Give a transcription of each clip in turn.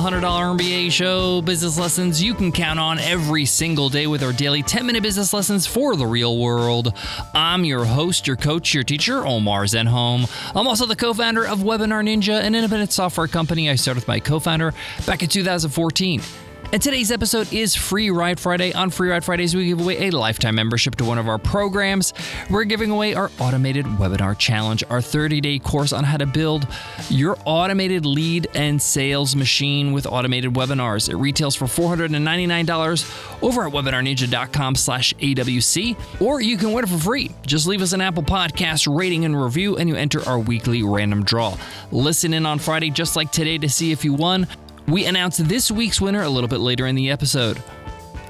$100 MBA show, business lessons you can count on every single day with our daily 10 minute business lessons for the real world. I'm your host, your coach, your teacher, Omar Zenhom. I'm also the co founder of Webinar Ninja, an independent software company I started with my co founder back in 2014. And today's episode is Free Ride Friday. On Free Ride Fridays, we give away a lifetime membership to one of our programs. We're giving away our automated webinar challenge, our 30 day course on how to build your automated lead and sales machine with automated webinars. It retails for $499 over at webinarninja.com slash AWC, or you can win it for free. Just leave us an Apple Podcast rating and review, and you enter our weekly random draw. Listen in on Friday, just like today, to see if you won. We announce this week's winner a little bit later in the episode.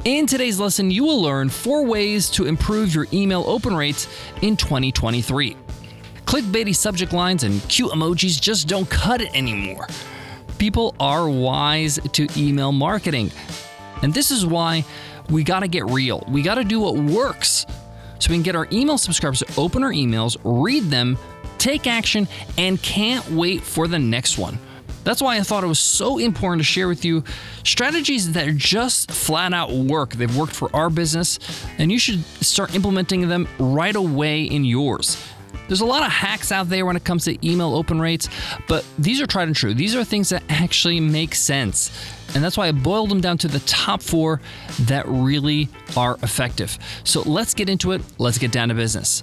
In today's lesson, you will learn four ways to improve your email open rates in 2023. Clickbaity subject lines and cute emojis just don't cut it anymore. People are wise to email marketing. And this is why we got to get real. We got to do what works so we can get our email subscribers to open our emails, read them, take action, and can't wait for the next one. That's why I thought it was so important to share with you strategies that just flat out work. They've worked for our business, and you should start implementing them right away in yours. There's a lot of hacks out there when it comes to email open rates, but these are tried and true. These are things that actually make sense. And that's why I boiled them down to the top four that really are effective. So let's get into it. Let's get down to business.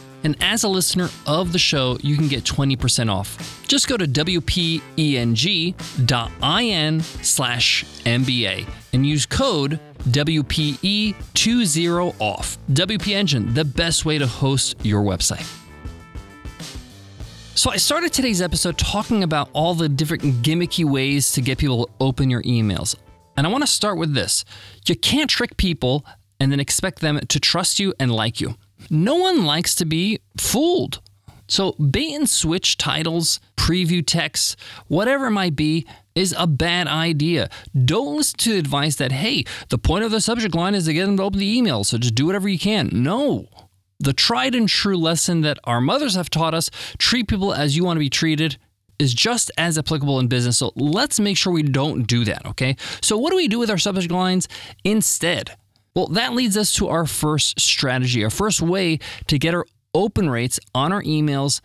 And as a listener of the show, you can get 20% off. Just go to wpeng.in slash MBA and use code WPE20OFF. WP Engine, the best way to host your website. So, I started today's episode talking about all the different gimmicky ways to get people to open your emails. And I want to start with this you can't trick people and then expect them to trust you and like you. No one likes to be fooled. So, bait and switch titles, preview texts, whatever it might be, is a bad idea. Don't listen to advice that, hey, the point of the subject line is to get them to open the email, so just do whatever you can. No. The tried and true lesson that our mothers have taught us treat people as you want to be treated is just as applicable in business. So let's make sure we don't do that, okay? So, what do we do with our subject lines instead? Well, that leads us to our first strategy, our first way to get our open rates on our emails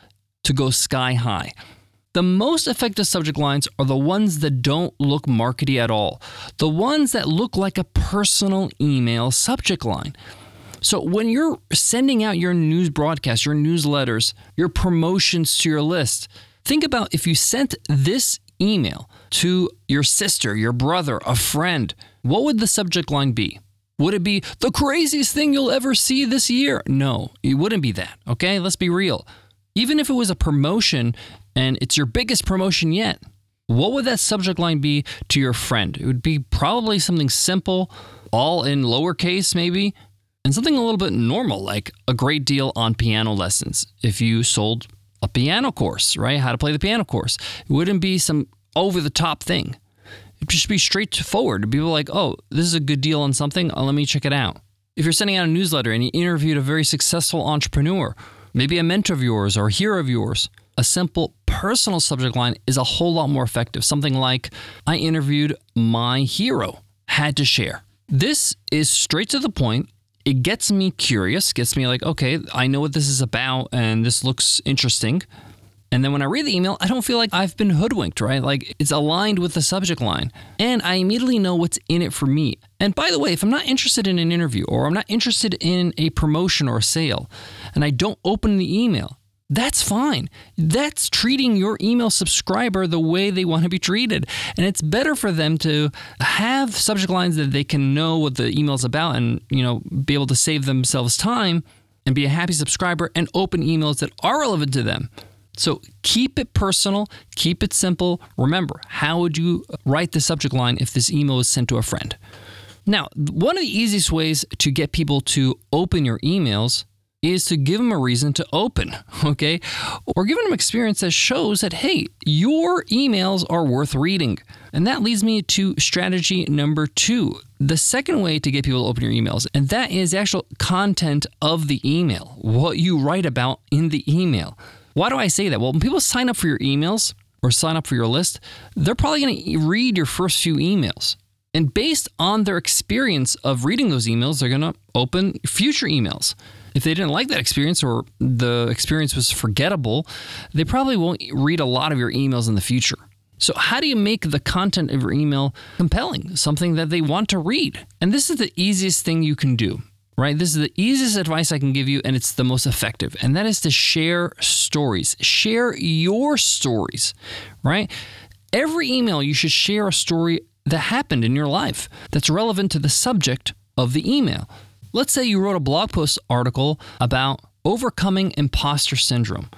to go sky high. The most effective subject lines are the ones that don't look markety at all, the ones that look like a personal email subject line. So when you're sending out your news broadcasts, your newsletters, your promotions to your list, think about if you sent this email to your sister, your brother, a friend, what would the subject line be? Would it be the craziest thing you'll ever see this year? No, it wouldn't be that. Okay, let's be real. Even if it was a promotion and it's your biggest promotion yet, what would that subject line be to your friend? It would be probably something simple, all in lowercase maybe, and something a little bit normal, like a great deal on piano lessons. If you sold a piano course, right? How to play the piano course. It wouldn't be some over the top thing. Just be straightforward. People like, oh, this is a good deal on something. Uh, let me check it out. If you're sending out a newsletter and you interviewed a very successful entrepreneur, maybe a mentor of yours or a hero of yours, a simple personal subject line is a whole lot more effective. Something like, I interviewed my hero, had to share. This is straight to the point. It gets me curious, gets me like, okay, I know what this is about and this looks interesting. And then when I read the email, I don't feel like I've been hoodwinked, right? Like it's aligned with the subject line. And I immediately know what's in it for me. And by the way, if I'm not interested in an interview or I'm not interested in a promotion or a sale and I don't open the email, that's fine. That's treating your email subscriber the way they want to be treated. And it's better for them to have subject lines that they can know what the email's about and, you know, be able to save themselves time and be a happy subscriber and open emails that are relevant to them So keep it personal, keep it simple. Remember, how would you write the subject line if this email was sent to a friend? Now, one of the easiest ways to get people to open your emails is to give them a reason to open, okay? Or give them experience that shows that, hey, your emails are worth reading. And that leads me to strategy number two. The second way to get people to open your emails, and that is the actual content of the email, what you write about in the email. Why do I say that? Well, when people sign up for your emails or sign up for your list, they're probably going to read your first few emails. And based on their experience of reading those emails, they're going to open future emails. If they didn't like that experience or the experience was forgettable, they probably won't read a lot of your emails in the future. So, how do you make the content of your email compelling, something that they want to read? And this is the easiest thing you can do, right? This is the easiest advice I can give you, and it's the most effective. And that is to share stories. Share your stories, right? Every email, you should share a story that happened in your life that's relevant to the subject of the email. Let's say you wrote a blog post article about overcoming imposter syndrome.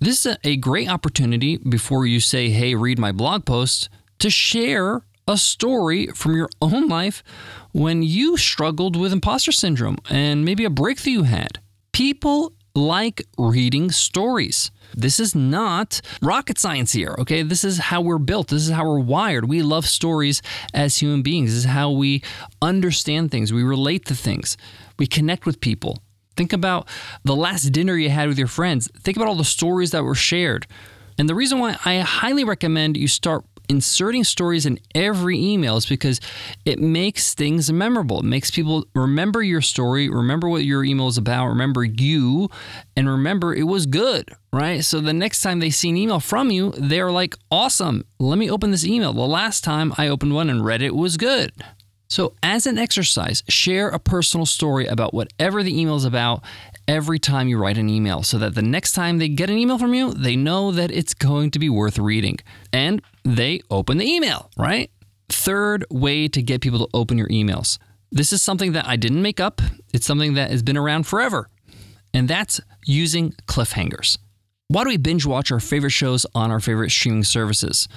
This is a great opportunity before you say, hey, read my blog post, to share a story from your own life when you struggled with imposter syndrome and maybe a breakthrough you had. People like reading stories. This is not rocket science here, okay? This is how we're built. This is how we're wired. We love stories as human beings. This is how we understand things. We relate to things. We connect with people. Think about the last dinner you had with your friends. Think about all the stories that were shared. And the reason why I highly recommend you start inserting stories in every email is because it makes things memorable. It makes people remember your story, remember what your email is about, remember you, and remember it was good, right? So the next time they see an email from you, they're like, awesome, let me open this email. The last time I opened one and read it was good. So, as an exercise, share a personal story about whatever the email is about every time you write an email so that the next time they get an email from you, they know that it's going to be worth reading and they open the email, right? Third way to get people to open your emails. This is something that I didn't make up, it's something that has been around forever, and that's using cliffhangers. Why do we binge watch our favorite shows on our favorite streaming services?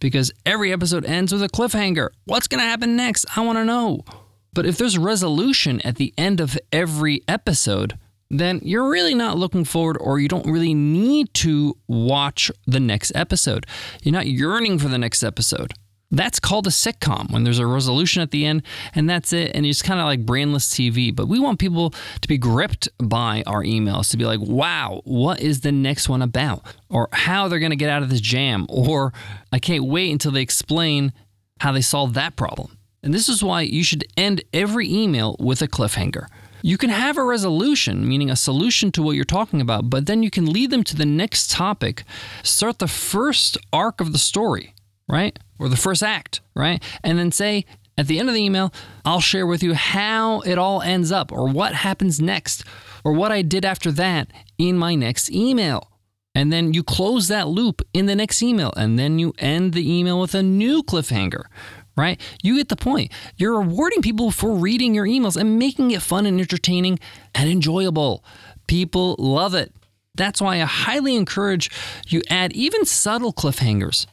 Because every episode ends with a cliffhanger. What's going to happen next? I want to know. But if there's resolution at the end of every episode, then you're really not looking forward or you don't really need to watch the next episode. You're not yearning for the next episode. That's called a sitcom when there's a resolution at the end and that's it. And it's kind of like brainless TV. But we want people to be gripped by our emails, to be like, wow, what is the next one about? Or how they're going to get out of this jam. Or I can't wait until they explain how they solved that problem. And this is why you should end every email with a cliffhanger. You can have a resolution, meaning a solution to what you're talking about, but then you can lead them to the next topic, start the first arc of the story, right? Or the first act, right? And then say, at the end of the email, I'll share with you how it all ends up, or what happens next, or what I did after that in my next email. And then you close that loop in the next email, and then you end the email with a new cliffhanger, right? You get the point. You're rewarding people for reading your emails and making it fun and entertaining and enjoyable. People love it. That's why I highly encourage you add even subtle cliffhangers.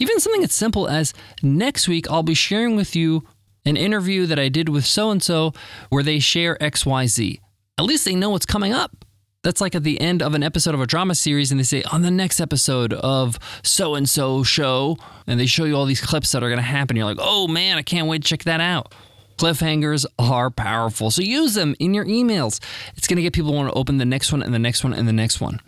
Even something as simple as next week I'll be sharing with you an interview that I did with so and so where they share XYZ. At least they know what's coming up. That's like at the end of an episode of a drama series, and they say, on the next episode of so and so show, and they show you all these clips that are going to happen. You're like, oh man, I can't wait to check that out. Cliffhangers are powerful, so use them in your emails. It's going to get people to want to open the next one and the next one and the next one.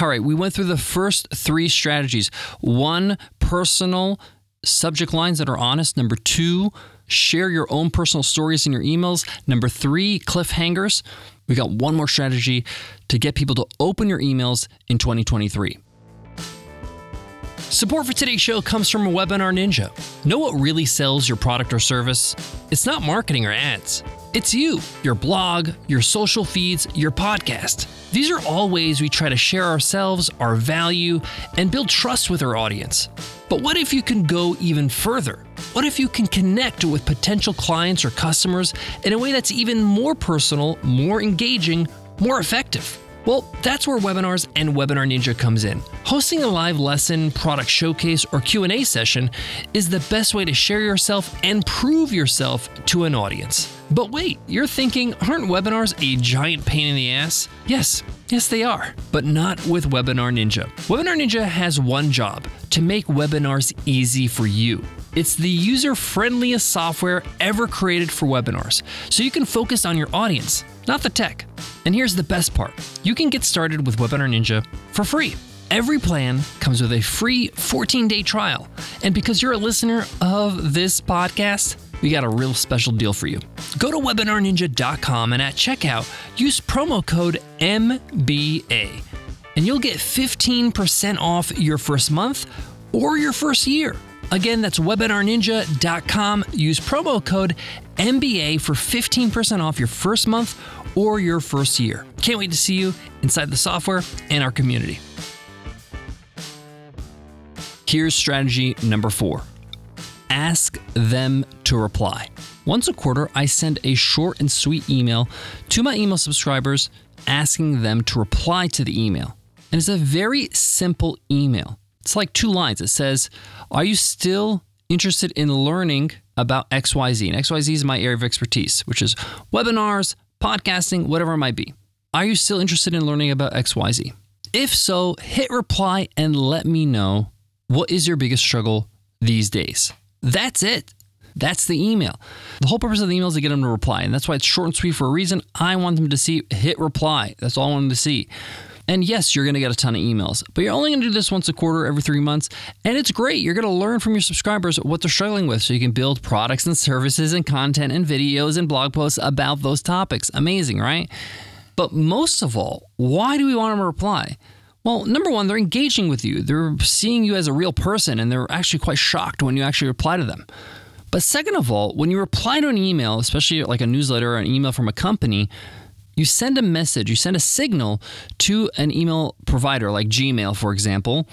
All right, we went through the first three strategies one, personal subject lines that are honest. Number two, share your own personal stories in your emails. Number three, cliffhangers. We got one more strategy to get people to open your emails in 2023. Support for today's show comes from Webinar Ninja. Know what really sells your product or service? It's not marketing or ads. It's you, your blog, your social feeds, your podcast. These are all ways we try to share ourselves, our value, and build trust with our audience. But what if you can go even further? What if you can connect with potential clients or customers in a way that's even more personal, more engaging, more effective? Well, that's where webinars and Webinar Ninja comes in. Hosting a live lesson, product showcase, or Q&A session is the best way to share yourself and prove yourself to an audience. But wait, you're thinking, aren't webinars a giant pain in the ass? Yes, yes they are, but not with Webinar Ninja. Webinar Ninja has one job, to make webinars easy for you. It's the user friendliest software ever created for webinars, so you can focus on your audience, not the tech. And here's the best part you can get started with Webinar Ninja for free. Every plan comes with a free 14 day trial. And because you're a listener of this podcast, we got a real special deal for you. Go to webinarninja.com and at checkout, use promo code MBA, and you'll get 15% off your first month or your first year. Again, that's webinarninja.com. Use promo code MBA for 15% off your first month or your first year. Can't wait to see you inside the software and our community. Here's strategy number four ask them to reply. Once a quarter, I send a short and sweet email to my email subscribers asking them to reply to the email. And it's a very simple email. It's like two lines. It says, Are you still interested in learning about XYZ? And XYZ is my area of expertise, which is webinars, podcasting, whatever it might be. Are you still interested in learning about XYZ? If so, hit reply and let me know what is your biggest struggle these days. That's it. That's the email. The whole purpose of the email is to get them to reply. And that's why it's short and sweet for a reason. I want them to see hit reply. That's all I want them to see. And yes, you're going to get a ton of emails, but you're only going to do this once a quarter, every three months. And it's great. You're going to learn from your subscribers what they're struggling with so you can build products and services and content and videos and blog posts about those topics. Amazing, right? But most of all, why do we want them to reply? Well, number one, they're engaging with you. They're seeing you as a real person and they're actually quite shocked when you actually reply to them. But second of all, when you reply to an email, especially like a newsletter or an email from a company, you send a message, you send a signal to an email provider like Gmail, for example,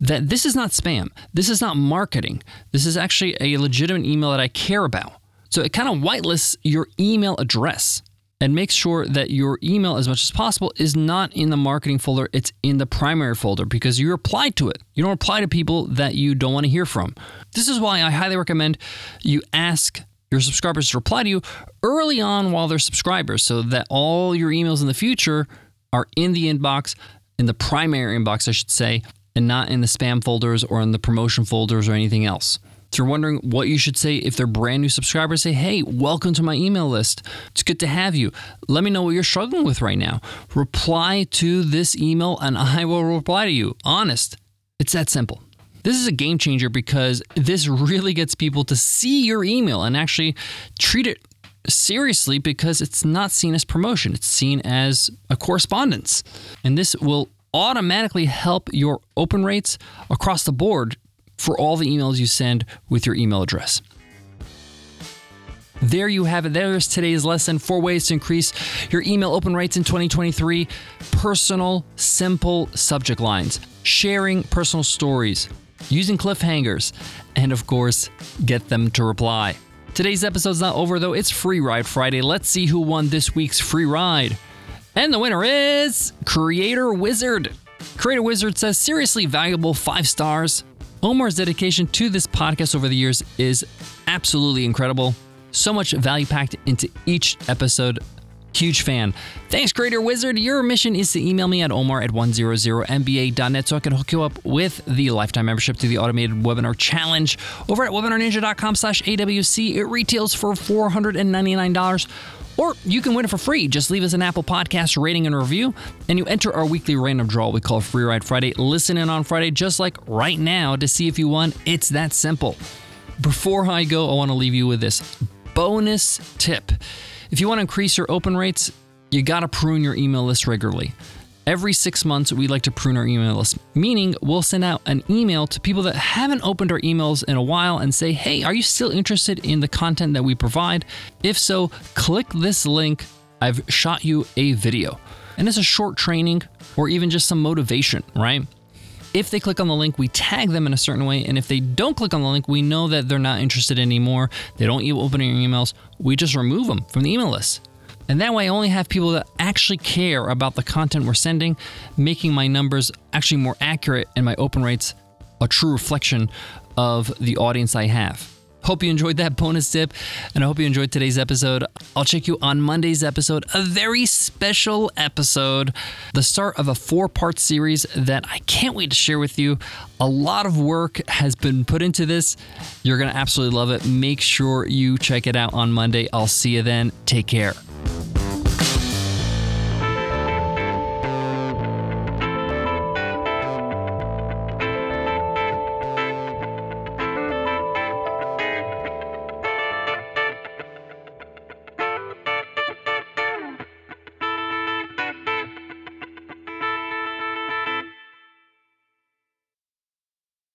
that this is not spam. This is not marketing. This is actually a legitimate email that I care about. So it kind of whitelists your email address and make sure that your email, as much as possible, is not in the marketing folder, it's in the primary folder because you reply to it. You don't reply to people that you don't want to hear from. This is why I highly recommend you ask your subscribers to reply to you early on while they're subscribers so that all your emails in the future are in the inbox, in the primary inbox, I should say, and not in the spam folders or in the promotion folders or anything else. If you're wondering what you should say if they're brand new subscribers, say, hey, welcome to my email list. It's good to have you. Let me know what you're struggling with right now. Reply to this email and I will reply to you. Honest. It's that simple. This is a game changer because this really gets people to see your email and actually treat it seriously because it's not seen as promotion, it's seen as a correspondence. And this will automatically help your open rates across the board for all the emails you send with your email address. There you have it. There's today's lesson four ways to increase your email open rates in 2023. Personal, simple subject lines, sharing personal stories, using cliffhangers, and of course, get them to reply. Today's episode's not over though, it's Free Ride Friday. Let's see who won this week's free ride. And the winner is Creator Wizard. Creator Wizard says, seriously valuable, five stars. Omar's dedication to this podcast over the years is absolutely incredible. So much value packed into each episode. Huge fan. Thanks, Creator Wizard. Your mission is to email me at omar at 100mba.net so I can hook you up with the lifetime membership to the automated webinar challenge over at webinarninja.com slash AWC. It retails for $499. Or you can win it for free. Just leave us an Apple Podcast rating and review, and you enter our weekly random draw we call Free Ride Friday. Listen in on Friday, just like right now, to see if you won. It's that simple. Before I go, I want to leave you with this bonus tip. If you want to increase your open rates, you got to prune your email list regularly. Every six months, we like to prune our email list, meaning we'll send out an email to people that haven't opened our emails in a while and say, hey, are you still interested in the content that we provide? If so, click this link. I've shot you a video. And it's a short training or even just some motivation, right? If they click on the link, we tag them in a certain way. And if they don't click on the link, we know that they're not interested anymore. They don't open your emails. We just remove them from the email list. And that way, I only have people that actually care about the content we're sending, making my numbers actually more accurate and my open rates a true reflection of the audience I have. Hope you enjoyed that bonus tip, and I hope you enjoyed today's episode. I'll check you on Monday's episode, a very special episode, the start of a four part series that I can't wait to share with you. A lot of work has been put into this. You're going to absolutely love it. Make sure you check it out on Monday. I'll see you then. Take care.